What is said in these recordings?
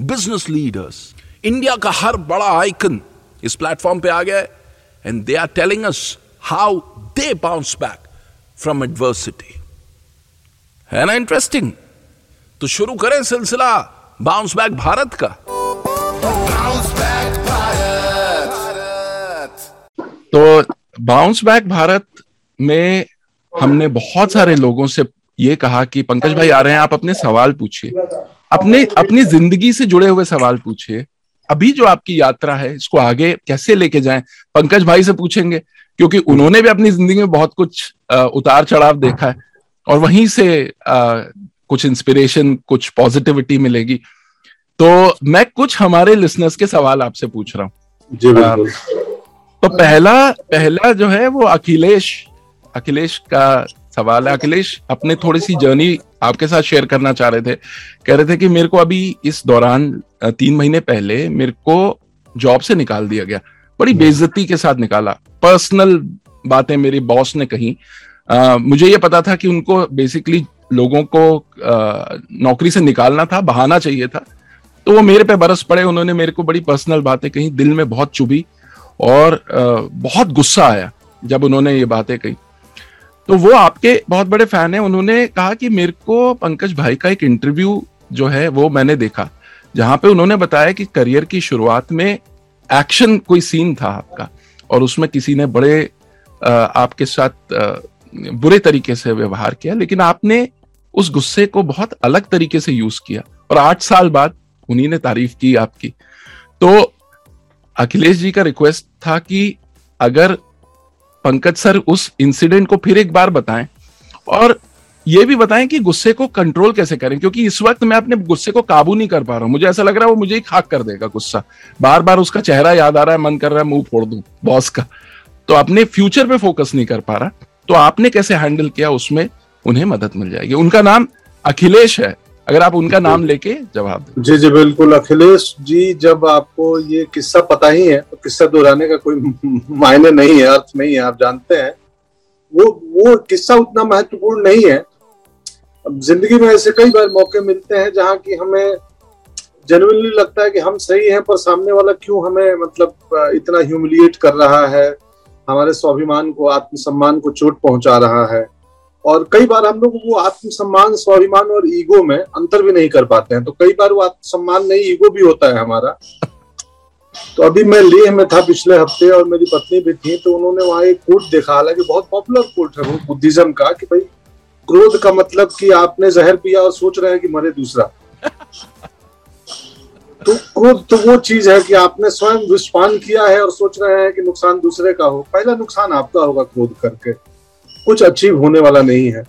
business leaders India का हर बड़ा आइकन इस प्लेटफॉर्म पे आ गया है and they are telling us how they bounce back from adversity है ना इंटरेस्टिंग तो शुरू करें सिलसिला बाउंस बैक भारत का Bounce back तो बाउंस बैक भारत में हमने बहुत सारे लोगों से ये कहा कि पंकज भाई आ रहे हैं आप अपने सवाल पूछिए। अपने अपनी ज़िंदगी से जुड़े हुए सवाल पूछिए। अभी जो आपकी यात्रा है इसको आगे कैसे लेके जाएँ? पंकज भाई से पूछेंगे क्योंकि उन्होंने भी अपनी ज़िंदगी में बहुत कुछ उतार चढ़ाव देखा है। और वहीं से कुछ इंस्पिरेशन कुछ पॉजिटिविटी मिलेगी। तो मैं कुछ हमारे लिसनर्स के सवाल आपसे पूछ रहा हूँ। जी तो पहला पहला जो है वो अखिलेश अखिलेश का सवाल है। अखिलेश अपने थोड़ी सी जर्नी आपके साथ शेयर करना चाह रहे थे। कह रहे थे कि मेरे को अभी इस दौरान तीन महीने पहले मेरे को जॉब से निकाल दिया गया। बड़ी बेइज्जती के साथ निकाला। पर्सनल बातें मेरे बॉस ने कही। अ, मुझे ये पता था कि उनको बेसिकली लोगों को अ, नौकरी से निकालना था बहाना चाहिए था। तो वो मेरे पे बरस पड़े उन्होंने मेरे को बड़ी पर्सनल बातें कही दिल में बहुत चुभी और अ, बहुत गुस्सा आया जब उन्होंने ये बातें कही। तो वो आपके बहुत बड़े फ़ैन है। उन्होंने कहा कि मेरे को पंकज भाई का एक इंटरव्यू जो है, वो मैंने देखा, जहाँ पे उन्होंने बताया कि करियर की शुरुआत में एक्शन कोई सीन था आपका और उसमें किसी ने बड़े आपके साथ बुरे तरीके से व्यवहार किया, लेकिन आपने उस गुस्से को बहुत अलग तरीके से यूज़ किया और आठ साल बाद उन्हीं ने तारीफ़ की आपकी। तो अखिलेश जी का रिक्वेस्ट था कि अगर पंकज सर उस इंसिडेंट को फिर एक बार बताएँ। और ये भी बताएँ कि गुस्से को कंट्रोल कैसे करें, क्योंकि इस वक्त मैं अपने गुस्से को काबू नहीं कर पा रहा हूँ। मुझे ऐसा लग रहा है वो मुझे ही खाक कर देगा गुस्सा। बार बार उसका चेहरा याद आ रहा है, मन कर रहा है, मुँह फोड़ दू बॉस का। तो अपने फ्यूचर पे फोकस नहीं कर पा रहा। तो आपने कैसे हैंडल किया उसमें उन्हें मदद मिल जाएगी। उनका नाम अखिलेश है। अगर आप उनका नाम लेके जवाब दें। जी जी बिल्कुल। अखिलेश जी जब आपको ये किस्सा पता ही है तो किस्सा दोहराने का कोई मायने नहीं है अर्थ नहीं है आप जानते हैं। वो वो किस्सा उतना महत्वपूर्ण नहीं है। अब ज़िंदगी में ऐसे कई बार मौके मिलते हैं जहाँ की हमें जेनुअनली लगता है कि हम सही हैं पर सामने वाला क्यों हमें मतलब इतना ह्यूमिलिएट कर रहा है हमारे स्वाभिमान को आत्मसम्मान को चोट पहुँचा रहा है। और कई बार हम लोग वो आत्मसम्मान, स्वाभिमान और ईगो में अंतर भी नहीं कर पाते हैं। तो कई बार वो आत्मसम्मान नहीं, ईगो भी होता है हमारा। तो अभी मैं लेह में था पिछले हफ़्ते और मेरी पत्नी भी थी तो उन्होंने वहाँ एक कोट देखा। हालाँकि बहुत पॉपुलर कोट है वो, बुद्धिज्म का, कि भाई, क्रोध का मतलब कि आपने जहर पिया और सोच रहे हैं कि मरे दूसरा। तो क्रोध तो वो चीज़ है कि आपने स्वयं विषपान किया है और सोच रहे हैं कि नुकसान दूसरे का हो। पहला नुकसान आपका होगा क्रोध करके। कुछ अचीव होने वाला नहीं है।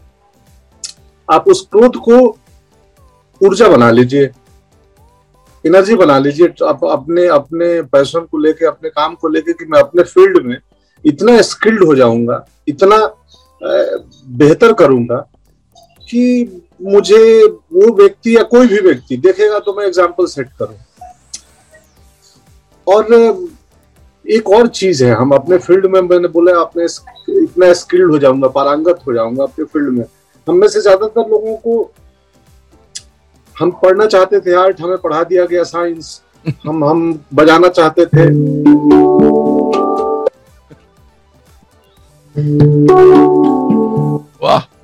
आप उस क्रोध को ऊर्जा बना लीजिए एनर्जी बना लीजिए तो आप अपने अपने पैशन को लेके, अपने काम को लेके कि मैं अपने फ़ील्ड में इतना स्किल्ड हो जाऊँगा, इतना बेहतर करूँगा कि मुझे वो व्यक्ति या कोई भी व्यक्ति देखेगा तो मैं एग्ज़ाम्पल सेट करूँ। और एक और चीज़ है, हम अपने फ़ील्ड में, मैंने बोला आपने इतना स्किल्ड हो जाऊँगा, पारंगत हो जाऊँगा अपने फ़ील्ड में। हम में से ज़्यादातर लोगों को, हम पढ़ना चाहते थे, आर्ट हमें पढ़ा दिया गया, साइंस। हम हम बजाना चाहते थे। वाह।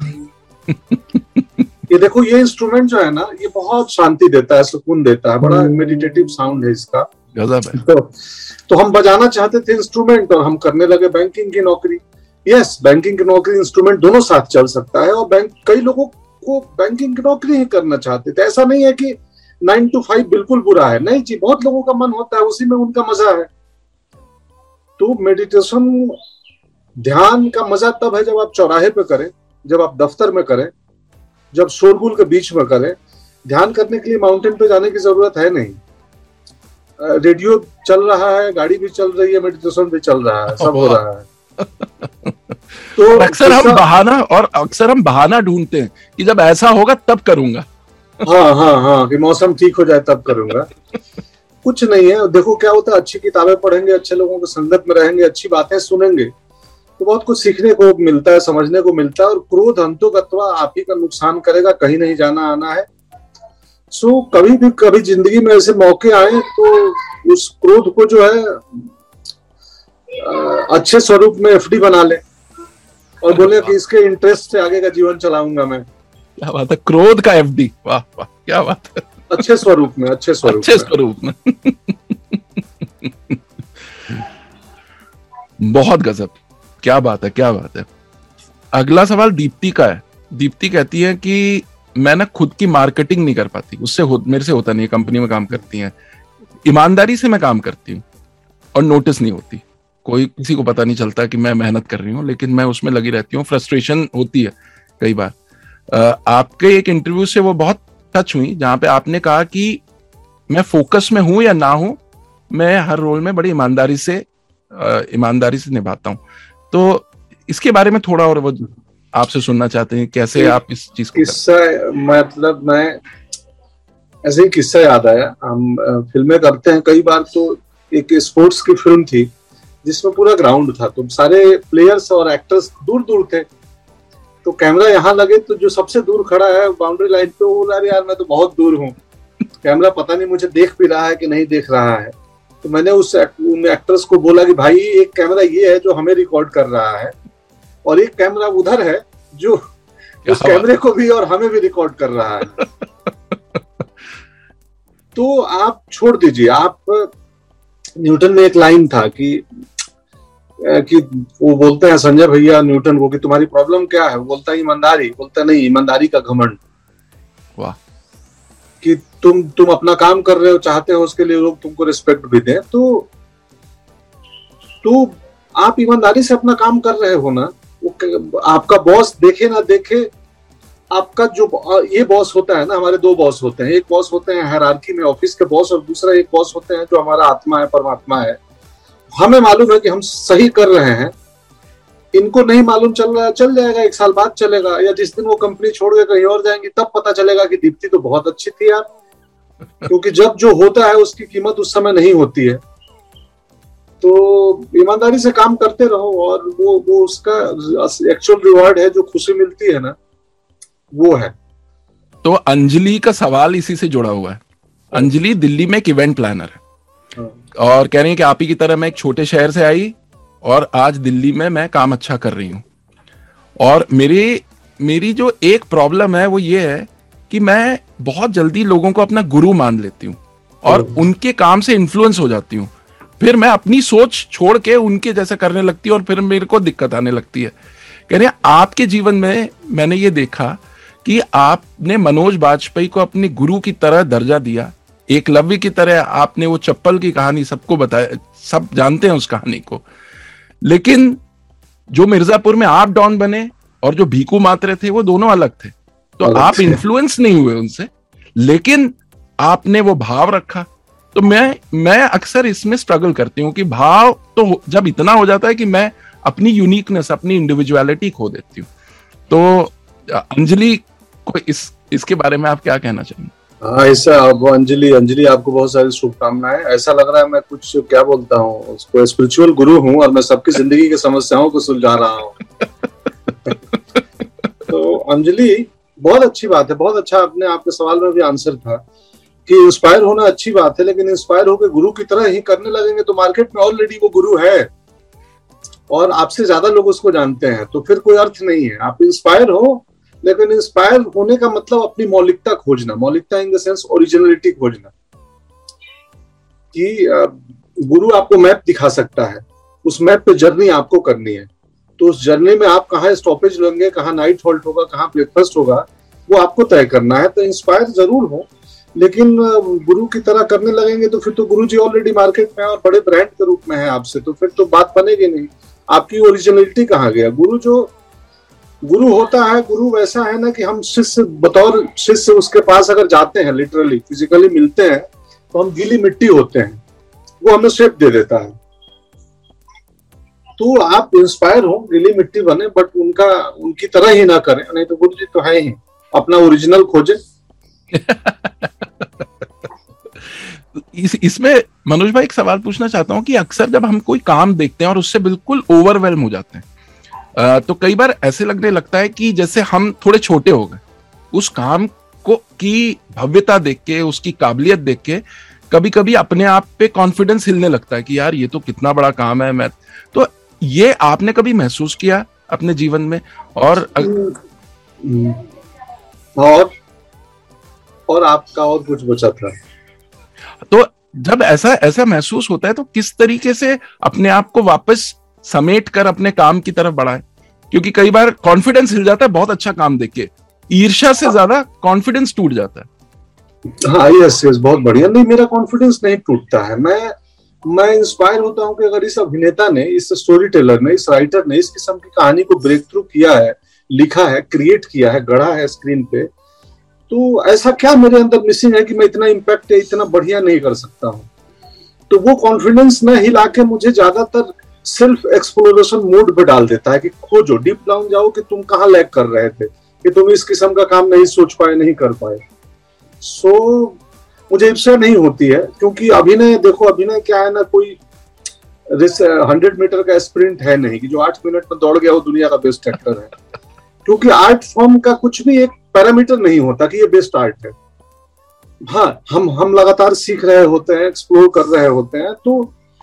ये देखो ये इंस्ट्रूमेंट जो है ना ये बहुत शांति देता है सुकून देता है। बड़ा मेडिटेटिव साउंड है इसका। गजब है। तो, तो हम बजाना चाहते थे इंस्ट्रूमेंट और हम करने लगे बैंकिंग की नौकरी। यस बैंकिंग की नौकरी इंस्ट्रूमेंट दोनों साथ चल सकता है और बैंक कई लोगों को बैंकिंग की नौकरी ही करना चाहते थे। ऐसा नहीं है कि नाइन टू फाइव बिल्कुल बुरा है। नहीं जी बहुत लोगों का मन होता है उसी में उनका मज़ा है। तो मेडिटेशन ध्यान का मज़ा तब है जब आप चौराहे पे करें जब आप दफ्तर में करें जब शोरगुल के बीच में करें ध्यान करने के लिए माउंटेन पे जाने की ज़रूरत है नहीं। रेडियो चल रहा है गाड़ी भी चल रही है मेडिटेशन भी चल रहा है सब हो रहा है। तो अक्सर हम बहाना और अक्सर हम बहाना ढूंढते हैं कि जब ऐसा होगा तब करूँगा। हाँ हाँ हाँ कि मौसम ठीक हो जाए तब करूँगा। कुछ नहीं है। देखो क्या होता है अच्छी किताबें पढ़ेंगे अच्छे लोगों के संगत में रहेंगे अच्छी बातें सुनेंगे। तो बहुत कुछ सीखने को मिलता है समझने को मिलता है और क्रोध अंतोगत्वा आप ही का नुकसान करेगा कहीं नहीं जाना आना है। सो कभी भी कभी ज़िंदगी में ऐसे मौके आए तो उस क्रोध को जो है अच्छे स्वरूप में एफडी बना ले और बोले कि इसके इंटरेस्ट से आगे का जीवन चलाऊँगा मैं। क्या बात है? क्रोध का एफडी। वाह वाह क्या बात है। अच्छे स्वरूप में अच्छे स्वरूप अच्छे स्वरूप में। बहुत गजब। क्या बात है क्या बात है। अगला सवाल दीप्ति का है। दीप्ति कहती है कि मैं ना खुद की मार्केटिंग नहीं कर पाती उससे हो, मेरे से होता नहीं है कंपनी में काम करती हैं। ईमानदारी से मैं काम करती हूँ और नोटिस नहीं होती। कोई किसी को पता नहीं चलता कि मैं मेहनत कर रही हूँ लेकिन मैं उसमें लगी रहती हूँ फ्रस्ट्रेशन होती है कई बार। आपके एक इंटरव्यू से वो बहुत टच हुई जहाँ पे आपने कहा कि मैं फोकस में हूँ या ना हूँ मैं हर रोल में बड़ी ईमानदारी से ईमानदारी से निभाता हूँ। तो इसके बारे में थोड़ा और वो आपसे सुनना चाहते हैं कैसे आप इस चीज़ को किस्सा मतलब मैं ऐसे ही किस्सा याद आया। हम फ़िल्में करते हैं कई बार तो एक स्पोर्ट्स की फ़िल्म थी जिसमें पूरा ग्राउंड था तो सारे प्लेयर्स और एक्टर्स दूर दूर थे। तो कैमरा यहाँ लगे तो जो सबसे दूर खड़ा है बाउंड्री लाइन पे वो बोला, यार मैं तो बहुत दूर हूँ। कैमरा पता नहीं मुझे देख भी रहा है कि नहीं देख रहा है। तो मैंने उस उन एक्टर्स को बोला कि भाई एक कैमरा ये है जो हमें रिकॉर्ड कर रहा है और एक कैमरा उधर है जो उस कैमरे को भी और हमें भी रिकॉर्ड कर रहा है। तो आप छोड़ दीजिए। आप न्यूटन में एक लाइन था कि कि वो बोलते हैं संजय भैया न्यूटन को कि तुम्हारी प्रॉब्लम क्या है? वो बोलता है ईमानदारी। बोलता नहीं ईमानदारी का घमंड। कि तुम तुम अपना काम कर रहे हो, चाहते हो उसके लिए लोग तुमको रिस्पेक्ट भी दें तो तो आप ईमानदारी से अपना काम कर रहे हो ना, वो आपका बॉस देखे ना देखे, आपका जो ये बॉस होता है ना, हमारे दो बॉस होते हैं, एक बॉस होते हैं हायरार्की में ऑफ़िस के बॉस और दूसरा एक बॉस होते हैं जो हमारा आत्मा है, परमात्मा है। हमें मालूम है कि हम सही कर रहे हैं इनको नहीं मालूम चल रहा चल जाएगा एक साल बाद चलेगा या जिस दिन वो कंपनी छोड़ के कहीं और जाएँगी तब पता चलेगा कि दीप्ति तो बहुत अच्छी थी यार। क्योंकि जब जो होता है उसकी कीमत उस समय नहीं होती है। तो ईमानदारी से काम करते रहो और वो वो उसका एक्चुअल रिवॉर्ड है जो खुशी मिलती है ना वो है। तो अंजलि का सवाल इसी से जुड़ा हुआ है। अंजलि दिल्ली में एक इवेंट प्लानर है। और कह रही है कि आप ही की तरह मैं एक छोटे शहर से आई और आज दिल्ली में मैं काम अच्छा कर रही हूँ। और मेरी मेरी जो एक प्रॉब्लम है वो ये है कि मैं बहुत जल्दी लोगों को अपना गुरु मान लेती हूँ और उनके काम से इन्फ्लुएंस हो जाती हूँ। फिर मैं अपनी सोच छोड़ के उनके जैसा करने लगती हूँ और फिर मेरे को दिक्कत आने लगती है। कह रहे आपके जीवन में मैंने ये देखा कि आपने मनोज बाजपेयी को अपने गुरु की तरह दर्जा दिया। एकलव्य की तरह आपने वो चप्पल की कहानी सबको बताया सब जानते हैं उस कहानी को। लेकिन जो मिर्जापुर में आप डॉन बने और जो भीकू मात्रे थे वो दोनों अलग थे। तो अलग आप। इन्फ्लुएंस नहीं हुए उनसे लेकिन आपने वो भाव रखा। तो मैं मैं अक्सर इसमें स्ट्रगल करती हूँ कि भाव तो जब इतना हो जाता है कि मैं अपनी यूनिकनेस अपनी इंडिविजुअलिटी खो देती हूँ। तो अंजलि को इस इसके बारे में आप क्या कहना चाहेंगे? हाँ ऐसा अब अंजलि अंजलि आपको बहुत सारी शुभकामनाएँ। ऐसा लग रहा है मैं कुछ क्या बोलता हूँ उसको स्पिरिचुअल गुरु हूँ और मैं सबकी ज़िंदगी की समस्याओं को सुलझा रहा हूँ। तो अंजलि बहुत अच्छी बात है बहुत अच्छा आपने आपके सवाल में भी आंसर था कि इंस्पायर होना अच्छी बात है लेकिन इंस्पायर होकर गुरु की तरह ही करने लगेंगे तो मार्केट में ऑलरेडी वो गुरु है। और आपसे ज़्यादा लोग उसको जानते हैं तो फिर कोई अर्थ नहीं है। आप इंस्पायर हो लेकिन इंस्पायर होने का मतलब अपनी मौलिकता खोजना, मौलिकता इन द सेंस ओरिजिनलिटी खोजना। कि गुरु आपको मैप दिखा सकता है, उस मैप पे जर्नी आपको करनी है। तो उस जर्नी में आप कहाँ स्टॉपेज लेंगे, कहाँ नाइट हॉल्ट होगा, कहाँ ब्रेकफास्ट होगा, वो आपको तय करना है। तो इंस्पायर ज़रूर हो, लेकिन गुरु की तरह करने लगेंगे तो फिर तो गुरु जी ऑलरेडी मार्केट में है और बड़े ब्रांड के रूप में है आपसे तो फिर तो बात बनेगी नहीं। आपकी ओरिजिनलिटी कहाँ गया? गुरु जो गुरु होता है, गुरु वैसा है ना कि हम शिष्य, बतौर शिष्य उसके पास अगर जाते हैं लिटरली फिजिकली मिलते हैं तो हम गीली मिट्टी होते हैं। वो हमें शेप दे देता है। तो आप इंस्पायर हो, गीली मिट्टी बने बट उनका, उनकी तरह ही ना करें। नहीं तो गुरु जी तो है ही। अपना ओरिजिनल खोजें। इस, इसमें मनोज भाई एक सवाल पूछना चाहता हूँ कि अक्सर जब हम कोई काम देखते हैं और उससे बिल्कुल ओवरवेलम हो जाते हैं तो कई बार ऐसे लगने लगता है कि जैसे हम थोड़े छोटे हो गए। उस काम को की भव्यता देख के उसकी काबिलियत देख के कभी कभी अपने आप पे कॉन्फिडेंस हिलने लगता है कि यार ये तो कितना बड़ा काम है मैं। तो ये आपने कभी महसूस किया अपने जीवन में? और हम्म। और और आपका और कुछ बचा था? तो जब ऐसा ऐसा महसूस होता है तो किस तरीके से अपने आप को वापस समेट कर अपने काम की तरफ़ बढ़ाए। क्योंकि कई बार कॉन्फिडेंस हिल जाता है बहुत अच्छा काम देख के ईर्ष्या से ज़्यादा कॉन्फिडेंस टूट जाता है। हाँ यस यस बहुत बढ़िया। नहीं मेरा कॉन्फिडेंस नहीं टूटता है। मैं मैं इंस्पायर होता हूँ कि अगर इस अभिनेता ने इस स्टोरी टेलर ने इस राइटर ने इस किस्म की कहानी को ब्रेक थ्रू किया है लिखा है क्रिएट किया है गढ़ा है स्क्रीन पे तो ऐसा क्या मेरे अंदर मिसिंग है कि मैं इतना इम्पैक्ट इतना बढ़िया नहीं कर सकता हूँ? तो वो कॉन्फिडेंस न हिला के मुझे ज़्यादातर सेल्फ एक्सप्लोरेशन मोड पे डाल देता है कि खोजो डीप डाउन जाओ कि तुम कहाँ लैग कर रहे थे कि तुम इस किस्म का काम नहीं सोच पाए नहीं कर पाए। सो so, मुझे ईर्ष्या नहीं होती है क्योंकि अभिनय देखो अभिनय क्या है ना कोई हंड्रेड मीटर का स्प्रिंट है नहीं कि जो आठ मिनट में दौड़ गया वो दुनिया का बेस्ट एक्टर है। क्योंकि आर्ट फॉर्म का कुछ भी एक पैरामीटर नहीं होता कि ये बेस्ट आर्ट है। हाँ हम हम लगातार सीख रहे होते हैं एक्सप्लोर कर रहे होते हैं तो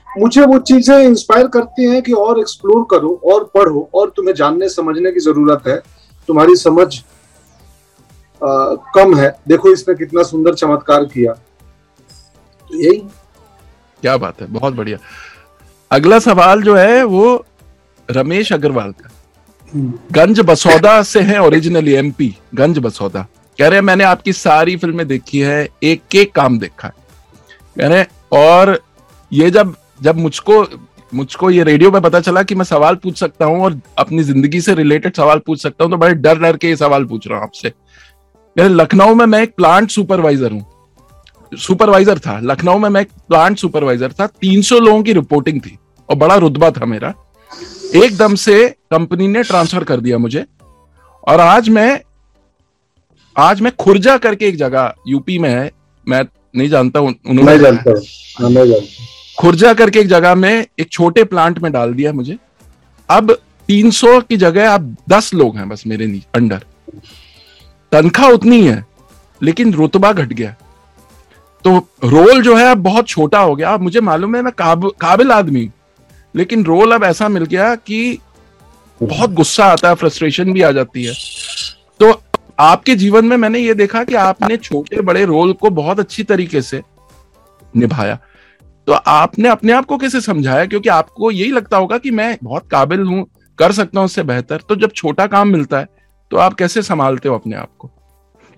मुझे वो चीज़ें इंस्पायर करती हैं कि और एक्सप्लोर करो और पढ़ो और तुम्हें जानने समझने की ज़रूरत है। तुम्हारी समझ आ, कम है। देखो इसने कितना सुंदर चमत्कार किया। यही। क्या बात है बहुत बढ़िया। अगला सवाल जो है वो रमेश अग्रवाल का। गंज बसौदा से है ओरिजिनली एमपी गंज बसौदा। कह रहे हैं मैंने आपकी सारी फ़िल्में देखी है एक एक काम देखा है। कह रहे हैं और ये जब जब मुझको मुझको ये रेडियो में पता चला कि मैं सवाल पूछ सकता हूँ और अपनी ज़िंदगी से रिलेटेड सवाल पूछ सकता हूँ तो बड़े डर डर के ये सवाल पूछ रहा हूँ आपसे। रहे, लखनऊ में मैं एक प्लांट सुपरवाइजर हूँ। सुपरवाइजर था। लखनऊ में मैं एक प्लांट सुपरवाइजर था। 300 लोगों की रिपोर्टिंग थी और बड़ा रुतबा था मेरा। एकदम से कंपनी ने ट्रांसफ़र कर दिया मुझे। और आज मैं आज मैं खुर्जा करके एक जगह यूपी में है। मैं नहीं जानता उन- उन्होंने जानता हूँ। जानता हूँ। खुर्जा करके एक जगह में एक छोटे प्लांट में डाल दिया मुझे। अब 300 की जगह अब 10 लोग हैं बस मेरे अंडर तनख्वाह उतनी है लेकिन रुतबा घट गया। तो रोल जो है अब बहुत छोटा हो गया। अब मुझे मालूम है मैं काब, काबिल आदमी लेकिन रोल अब ऐसा मिल गया कि बहुत गुस्सा आता है फ्रस्ट्रेशन भी आ जाती है। तो आपके जीवन में मैंने ये देखा कि आपने छोटे बड़े रोल को बहुत अच्छी तरीके से निभाया। तो आपने अपने आप को कैसे समझाया? क्योंकि आपको यही लगता होगा कि मैं बहुत काबिल हूँ कर सकता हूँ उससे बेहतर। तो जब छोटा काम मिलता है तो आप कैसे संभालते हो अपने आप को?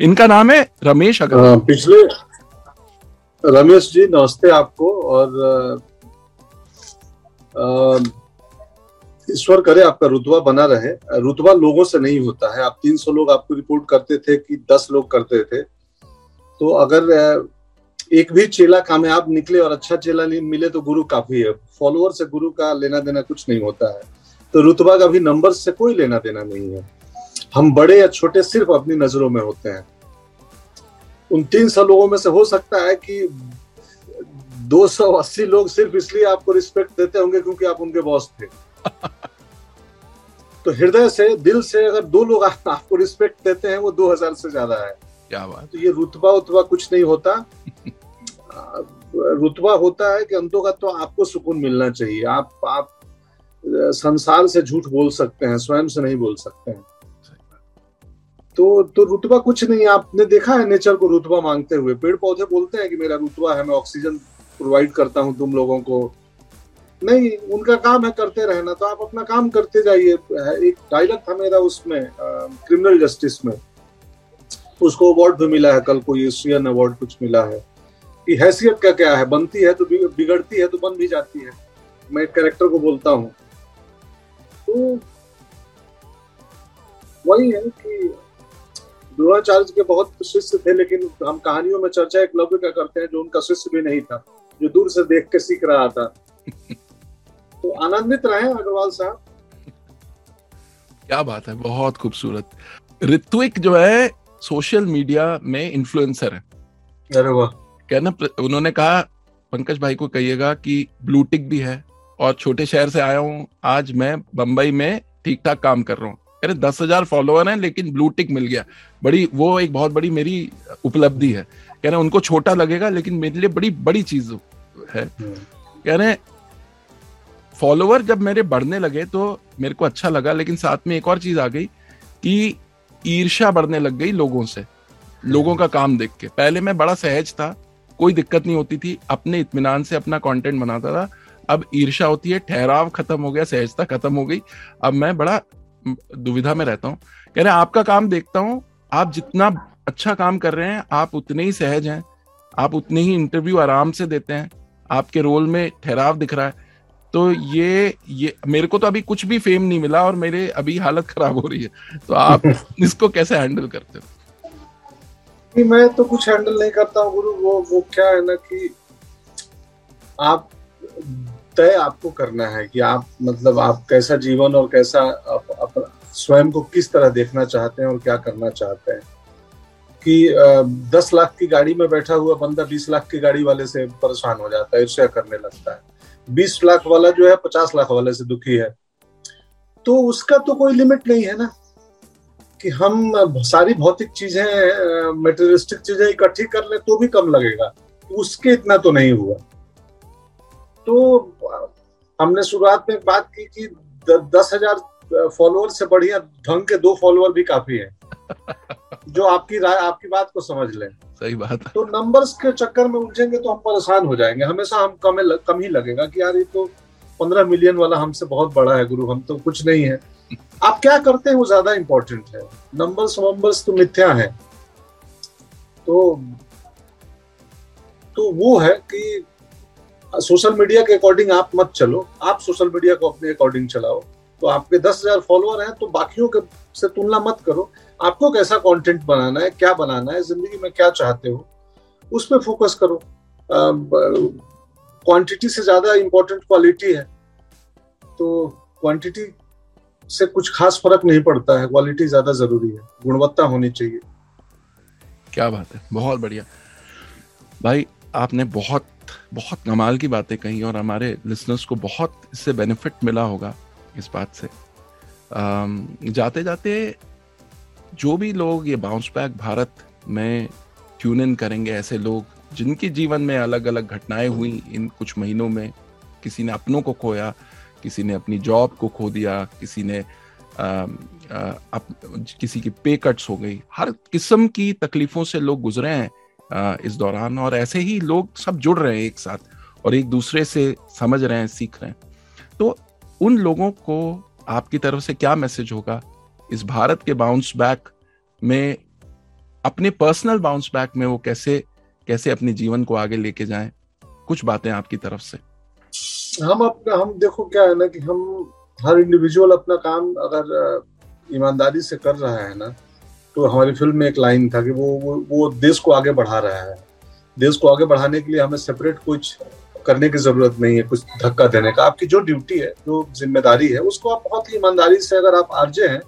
इनका नाम है रमेश अग्रवाल। अ, पिछले रमेश जी नमस्ते आपको। और ईश्वर करे आपका रुतबा बना रहे। रुतबा लोगों से नहीं होता है। आप 300 लोग आपको रिपोर्ट करते थे कि 10 लोग करते थे। तो अगर एक भी चेला कामयाब निकले और अच्छा चेला मिले तो गुरु काफ़ी है। फॉलोअर से गुरु का लेना देना कुछ नहीं होता है। तो रुतबा का भी नंबर से कोई लेना देना नहीं है। हम बड़े या छोटे सिर्फ़ अपनी नज़रों में होते हैं। उन तीन सौ लोगों में से हो सकता है कि 280 लोग सिर्फ़ इसलिए आपको रिस्पेक्ट देते होंगे क्योंकि आप उनके बॉस थे। तो हृदय से दिल से अगर दो लोग आपको रिस्पेक्ट देते हैं वो 2000 से ज़्यादा है। क्या बात तो ये रुतबा उतबा कुछ नहीं होता। रुतबा होता है कि अंतों का तो आपको सुकून मिलना चाहिए। आप आप संसार से झूठ बोल सकते हैं, स्वयं से नहीं बोल सकते हैं। तो तो रुतबा कुछ नहीं, आपने देखा है नेचर को रुतबा मांगते हुए? पेड़ पौधे बोलते हैं कि मेरा रुतबा है, मैं ऑक्सीजन प्रोवाइड करता हूँ तुम लोगों को। नहीं, उनका काम है करते रहना तो आप अपना काम करते जाइए। एक डायलॉग था मेरा उसमें क्रिमिनल जस्टिस में। उसको अवार्ड भी मिला है, कल को एशियन अवार्ड कुछ मिला है। कि हैसियत का क्या है? बनती है तो बिगड़ती है तो बन भी जाती है। मैं एक कैरेक्टर को बोलता हूँ। तो वही है कि द्रोणाचार्य के बहुत शिष्य थे लेकिन हम कहानियों में चर्चा एक लव्य का करते हैं जो उनका शिष्य भी नहीं था जो दूर से देख के सीख रहा था। तो आनंदित रहे अग्रवाल साहब। क्या बात है बहुत खूबसूरत। ऋत्विक जो है सोशल मीडिया में इन्फ्लुएंसर है। अरे वाह। कहना उन्होंने कहा, पंकज भाई को कहिएगा कि ब्लू टिक भी है और छोटे शहर से आया हूँ, आज मैं बंबई में ठीक ठाक काम कर रहा हूँ। रहे, दस हज़ार फॉलोअर हैं, लेकिन ब्लू टिक मिल गया। बड़ी, वो एक बहुत बड़ी मेरी उपलब्धि है। कह रहे, उनको छोटा लगेगा, लेकिन मेरे लिए बड़ी बड़ी चीज़ है। कह रहे फॉलोअर जब मेरे बढ़ने लगे तो मेरे को अच्छा लगा, लेकिन साथ में एक और चीज़ आ गई कि ईर्षा बढ़ने लग गई लोगों से, लोगों का काम देख के। पहले मैं बड़ा सहज था कोई दिक्कत नहीं होती थी अपने इतमान से अपना कंटेंट बनाता था। अब ईर्षा होती है ठहराव खत्म हो गया सहजता खत्म हो गई। अब मैं बड़ा दुविधा में रहता हूँ। कह रहे आपका काम देखता हूँ आप जितना अच्छा काम कर रहे हैं आप उतने ही सहज हैं। आप उतने ही इंटरव्यू आराम से देते हैं। आपके रोल में ठहराव दिख रहा है। तो ये ये मेरे को तो अभी कुछ भी फेम नहीं मिला और मेरे अभी हालत खराब हो रही है। तो आप इसको कैसे हैंडल करते हो? मैं तो कुछ हैंडल नहीं करता हूँ गुरु। वो वो क्या है ना कि आप तय आपको करना है कि आप मतलब आप कैसा जीवन और कैसा आप, आप स्वयं को किस तरह देखना चाहते हैं और क्या करना चाहते हैं। कि दस लाख की गाड़ी में बैठा हुआ बंदा बीस लाख की गाड़ी वाले से परेशान हो जाता है ईर्ष्या करने लगता है। बीस लाख वाला जो है पचास लाख वाले से दुखी है। तो उसका तो कोई लिमिट नहीं है ना। कि हम सारी भौतिक चीज़ें मेटेरियलिस्टिक चीज़ें इकट्ठी कर ले तो भी कम लगेगा। उसके इतना तो नहीं हुआ। तो हमने शुरुआत में बात की कि द, दस हज़ार फॉलोअर से बढ़िया ढंग के दो फॉलोअर भी काफ़ी है। जो आपकी राय आपकी बात को समझ लें। सही बात। है तो नंबर्स के चक्कर में उलझेंगे तो हम परेशान हो जाएँगे। हमेशा हम कम कम ही लगेगा कि यार ये तो पंद्रह मिलियन वाला हमसे बहुत बड़ा है गुरु हम तो कुछ नहीं है। आप क्या करते हैं, वो ज़्यादा इंपॉर्टेंट है। नंबर्स वंबर्स तो मिथ्या है। तो तो वो है कि सोशल मीडिया के अकॉर्डिंग आप मत चलो। आप सोशल मीडिया को अपने अकॉर्डिंग चलाओ। तो आपके दस हज़ार फॉलोअर हैं तो बाकियों के से तुलना मत करो। आपको कैसा कंटेंट बनाना है, क्या बनाना है, ज़िंदगी में क्या चाहते हो, उस पर फोकस करो। क्वांटिटी से ज़्यादा इंपॉर्टेंट क्वालिटी है। तो क्वांटिटी से कुछ खास फ़र्क नहीं पड़ता है। क्वालिटी ज़्यादा ज़रूरी है। गुणवत्ता होनी चाहिए। क्या बात है। बहुत बढ़िया। भाई, आपने बहुत बहुत कमाल की बातें कही और हमारे लिसनर्स को बहुत इससे बेनिफिट मिला होगा इस बात से। जाते जाते जो भी लोग ये बाउंस बैक भारत में ट्यून इन करेंगे, ऐसे लोग जिनके जीवन में अलग अलग घटनाएँ हुई इन कुछ महीनों में, किसी ने अपनों को खोया किसी ने अपनी जॉब को खो दिया किसी ने आ, आ, किसी की पे कट्स हो गई। हर किस्म की तकलीफों से लोग गुजरे हैं आ, इस दौरान और ऐसे ही लोग सब जुड़ रहे हैं एक साथ और एक दूसरे से समझ रहे हैं सीख रहे हैं। तो उन लोगों को आपकी तरफ़ से क्या मैसेज होगा? इस भारत के बाउंस बैक में अपने पर्सनल बाउंस बैक में वो कैसे कैसे अपने जीवन को आगे लेके जाएँ? कुछ बातें आपकी तरफ़ से। हम अपना हम देखो क्या है ना कि हम हर इंडिविजुअल अपना काम अगर ईमानदारी से कर रहा है ना तो हमारी फ़िल्म में एक लाइन था कि वो वो, वो देश को आगे बढ़ा रहा है। देश को आगे बढ़ाने के लिए हमें सेपरेट कुछ करने की ज़रूरत नहीं है कुछ धक्का देने का। आपकी जो ड्यूटी है जो ज़िम्मेदारी है उसको आप बहुत ही ईमानदारी से अगर आप आर्जे हैं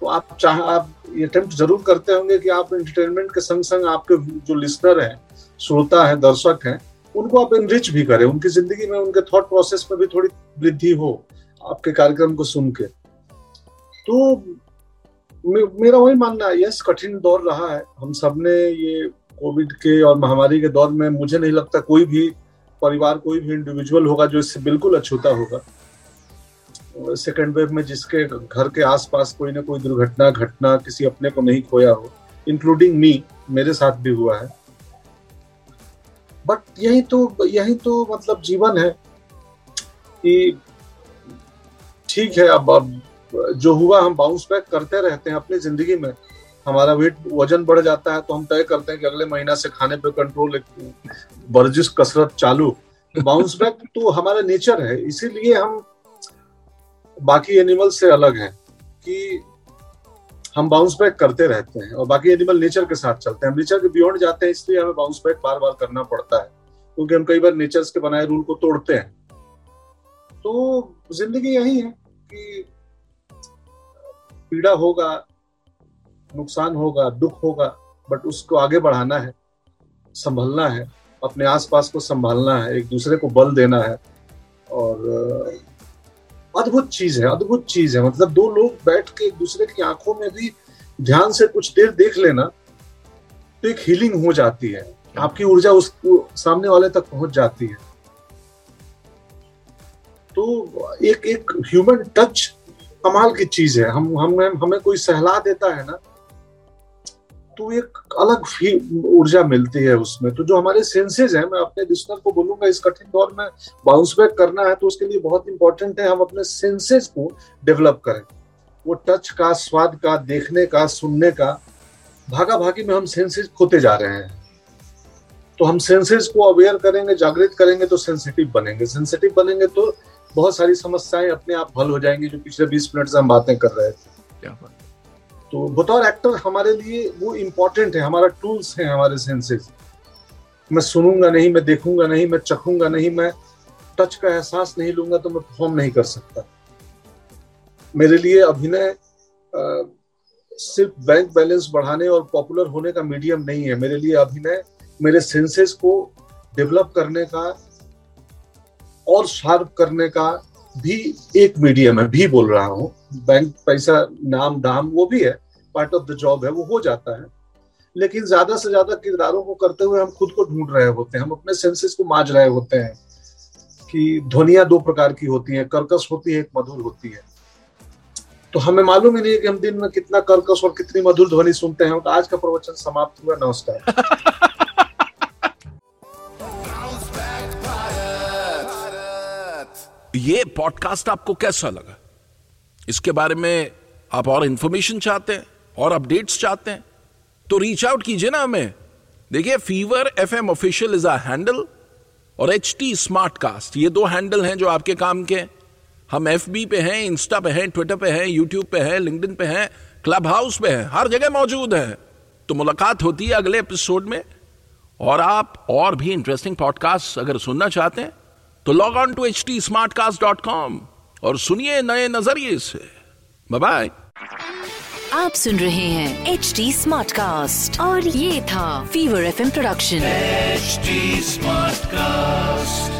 तो आप चाह आप ये अटेम्प्ट ज़रूर करते होंगे कि आप एंटरटेनमेंट के संग संग आपके जो लिसनर हैं श्रोता है दर्शक हैं उनको आप इनरिच भी करें, उनकी ज़िंदगी में, उनके थॉट प्रोसेस में भी थोड़ी वृद्धि हो आपके कार्यक्रम को सुन के। तो मेरा वही मानना है यस कठिन दौर रहा है। हम सबने ये कोविड के और महामारी के दौर में, मुझे नहीं लगता कोई भी परिवार, कोई भी इंडिविजुअल होगा जो इससे बिल्कुल अछूता होगा। सेकेंड वेव में जिसके घर के आसपास कोई ना कोई दुर्घटना, घटना किसी अपने को नहीं खोया हो इंक्लूडिंग मी मेरे साथ भी हुआ है। बट यही तो यही तो मतलब जीवन है कि ठीक है, अब अब जो हुआ हम बाउंस बैक करते रहते हैं अपनी ज़िंदगी में। हमारा वेट वज़न बढ़ जाता है तो हम तय करते हैं कि अगले महीना से खाने पे कंट्रोल वर्जिश कसरत चालू। बाउंस बैक तो हमारा नेचर है, इसीलिए हम बाकी एनिमल से अलग है कि हम बाउंस बैक करते रहते हैं और बाकी एनिमल नेचर के साथ चलते हैं। हम नेचर के बियॉन्ड जाते हैं, इसलिए हमें बाउंस बैक बार बार करना पड़ता है। क्योंकि हम कई बार नेचर के बनाए रूल को तोड़ते हैं। तो ज़िंदगी यही है कि पीड़ा होगा, नुकसान होगा, दुख होगा बट उसको आगे बढ़ाना है, संभलना है, अपने आसपास को संभालना है, एक दूसरे को बल देना है और अद्भुत चीज़ है, अद्भुत चीज़ है। मतलब दो लोग बैठ के एक दूसरे की आँखों में भी ध्यान से कुछ देर देख लेना तो एक हीलिंग हो जाती है। आपकी ऊर्जा उस सामने वाले तक पहुँच जाती है। तो एक एक ह्यूमन टच कमाल की चीज़ है। हम हम, हमें कोई सहला देता है ना तो एक अलग ऊर्जा मिलती है उसमें। तो जो हमारे सेंसेस हैं, मैं अपने लिसनर को बोलूँगा, इस कठिन दौर में बाउंस बैक करना है तो उसके लिए बहुत इंपॉर्टेंट है, हम अपने सेंसेस को डेवलप करें। वो टच का, स्वाद का, देखने का, सुनने का भागा भागी में हम सेंसेज खोते जा रहे हैं। तो हम सेंसेस को अवेयर करेंगे, जागृत करेंगे तो सेंसिटिव बनेंगे। सेंसिटिव बनेंगे तो बहुत सारी समस्याएँ अपने आप हल हो जाएँगी, जो पिछले बीस मिनट से हम बातें कर रहे थे। क्या बात तो बतौर एक्टर हमारे लिए वो इम्पोर्टेंट है, हमारा टूल्स है, हमारे सेंसेस मैं सुनूँगा नहीं, मैं देखूँगा नहीं, मैं चखूँगा नहीं, मैं टच का एहसास नहीं लूँगा तो मैं परफॉर्म नहीं कर सकता। मेरे लिए अभिनय सिर्फ़ बैंक बैलेंस बढ़ाने और पॉपुलर होने का मीडियम नहीं है। मेरे लिए अभिनय, मेरे सेंसेस को डेवलप करने का और शार्प करने का भी एक मीडियम है, भी बोल रहा हूँ। बैंक पैसा नाम दाम वो भी है पार्ट ऑफ़ द जॉब है, वो हो जाता है। लेकिन ज़्यादा से ज़्यादा किरदारों को करते हुए हम खुद को ढूंढ रहे होते हैं, हम अपने सेंसेस को माज रहे होते हैं कि ध्वनिया दो प्रकार की होती हैं, कर्कश होती है, एक मधुर होती है। तो हमें मालूम ही नहीं है कि हम दिन में कितना कर्कश और कितनी मधुर ध्वनि सुनते हैं तो आज का प्रवचन समाप्त हुआ, नमस्कार। ये पॉडकास्ट आपको कैसा लगा? इसके बारे में आप और इंफॉर्मेशन चाहते हैं, और अपडेट्स चाहते हैं तो रीच आउट कीजिए ना हमें। देखिए fever F M official is a handle और एच टी स्मार्ट कास्ट ये दो हैंडल हैं जो आपके काम के हम एफ़ बी पे हैं इंस्टा पे हैं ट्विटर पे हैं यूट्यूब पे हैं लिंकडिन पे हैं क्लब हाउस पे हैं, हर जगह मौजूद है। तो मुलाकात होती है अगले एपिसोड में, और आप और भी इंटरेस्टिंग पॉडकास्ट अगर सुनना चाहते हैं तो log on to H T smart cast dot com और सुनिए नए नज़रिए से। बाय आप सुन रहे हैं एच डी स्मार्ट कास्ट और ये था fever F M production H smart cast